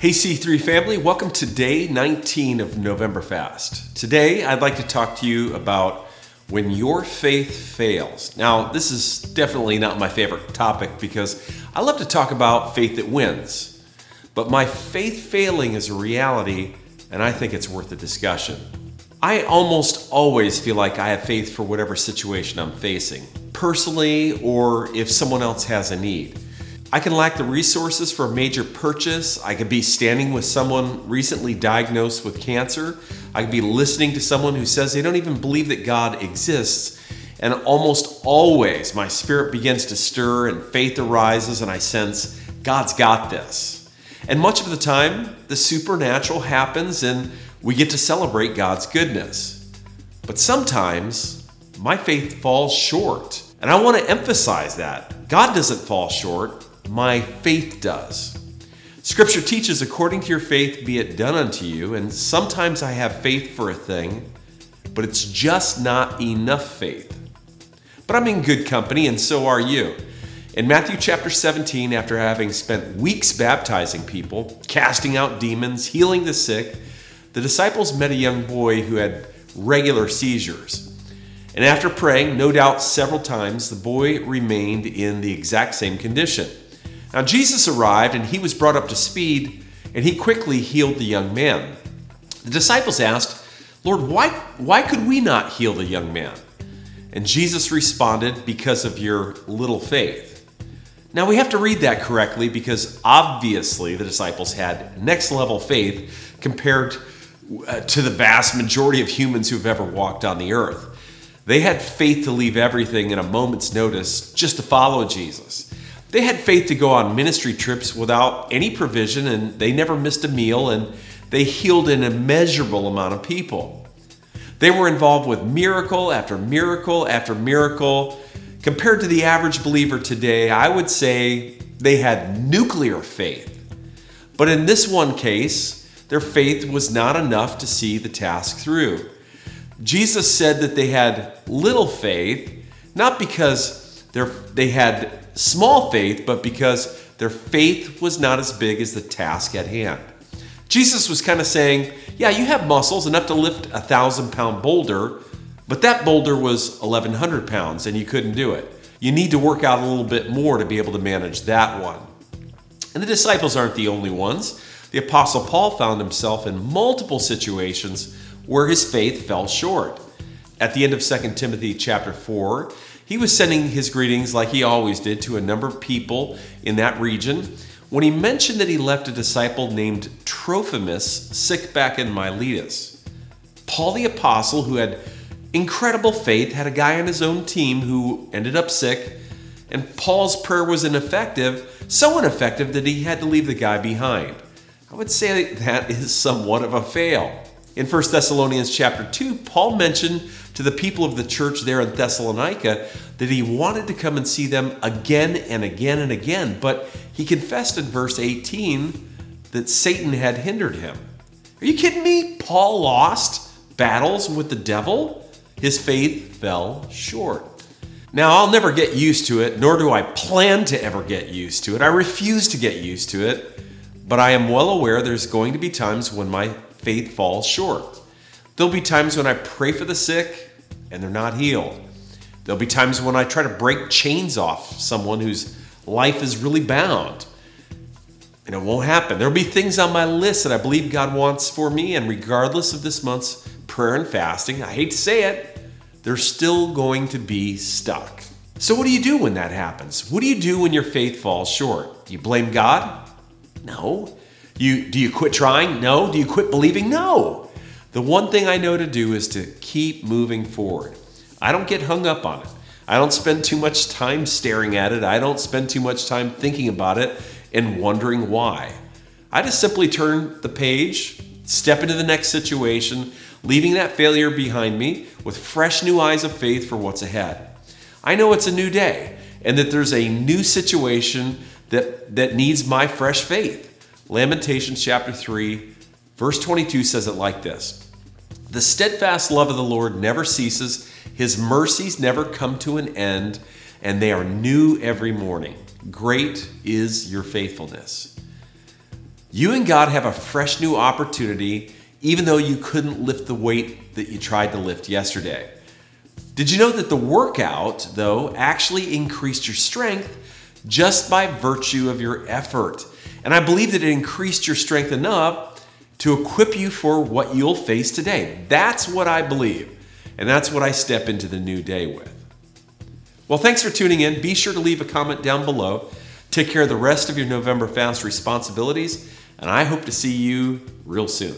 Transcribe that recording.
Hey C3 family, welcome to day 19 of November Fast. Today I'd like to talk to you about when your faith fails. Now, this is definitely not my favorite topic because I love to talk about faith that wins. But my faith failing is a reality and I think it's worth a discussion. I almost always feel like I have faith for whatever situation I'm facing, personally or if someone else has a need. I can lack the resources for a major purchase. I could be standing with someone recently diagnosed with cancer. I could be listening to someone who says they don't even believe that God exists. And almost always my spirit begins to stir and faith arises, and I sense God's got this. And much of the time, the supernatural happens and we get to celebrate God's goodness. But sometimes my faith falls short. And I want to emphasize that God doesn't fall short, my faith does. Scripture teaches, according to your faith, be it done unto you. And sometimes I have faith for a thing, but it's just not enough faith. But I'm in good company, and so are you. In Matthew chapter 17, after having spent weeks baptizing people, casting out demons, healing the sick, the disciples met a young boy who had regular seizures. And after praying, no doubt several times, the boy remained in the exact same condition. Now, Jesus arrived and he was brought up to speed, and he quickly healed the young man. The disciples asked, Lord, why, why could we not heal the young man? And Jesus responded, Because of your little faith. Now, we have to read that correctly because obviously the disciples had next level faith compared uh, to the vast majority of humans who've ever walked on the earth. They had faith to leave everything in a moment's notice just to follow Jesus. They had faith to go on ministry trips without any provision, and they never missed a meal, and they healed an immeasurable amount of people. They were involved with miracle after miracle after miracle. Compared to the average believer today, I would say they had nuclear faith. But in this one case, their faith was not enough to see the task through. Jesus said that they had little faith, not because they had small faith, but because their faith was not as big as the task at hand. Jesus was kind of saying, Yeah, you have muscles enough to lift a thousand pound boulder, but that boulder was 1,100 pounds and you couldn't do it. You need to work out a little bit more to be able to manage that one. And the disciples aren't the only ones. The Apostle Paul found himself in multiple situations where his faith fell short. At the end of 2 Timothy chapter 4, he was sending his greetings like he always did to a number of people in that region when he mentioned that he left a disciple named Trophimus sick back in Miletus. Paul the Apostle, who had incredible faith, had a guy on his own team who ended up sick, and Paul's prayer was ineffective, so ineffective that he had to leave the guy behind. I would say that is somewhat of a fail. In 1 Thessalonians chapter 2, Paul mentioned to the people of the church there in Thessalonica that he wanted to come and see them again and again and again, but he confessed in verse 18 that Satan had hindered him. Are you kidding me? Paul lost battles with the devil? His faith fell short. Now, I'll never get used to it, nor do I plan to ever get used to it. I refuse to get used to it, but I am well aware there's going to be times when my faith falls short. There'll be times when I pray for the sick and they're not healed. There'll be times when I try to break chains off someone whose life is really bound. And it won't happen. There'll be things on my list that I believe God wants for me, and regardless of this month's prayer and fasting, I hate to say it, they're still going to be stuck. So, what do you do when that happens? What do you do when your faith falls short? Do you blame God? No. You, do you quit trying? No. Do you quit believing? No. The one thing I know to do is to keep moving forward. I don't get hung up on it. I don't spend too much time staring at it. I don't spend too much time thinking about it and wondering why. I just simply turn the page, step into the next situation, leaving that failure behind me with fresh new eyes of faith for what's ahead. I know it's a new day and that there's a new situation that, that needs my fresh faith. Lamentations chapter 3, verse 22 says it like this The steadfast love of the Lord never ceases, his mercies never come to an end, and they are new every morning. Great is your faithfulness. You and God have a fresh new opportunity, even though you couldn't lift the weight that you tried to lift yesterday. Did you know that the workout, though, actually increased your strength just by virtue of your effort? And I believe that it increased your strength enough to equip you for what you'll face today. That's what I believe. And that's what I step into the new day with. Well, thanks for tuning in. Be sure to leave a comment down below. Take care of the rest of your November fast responsibilities, and I hope to see you real soon.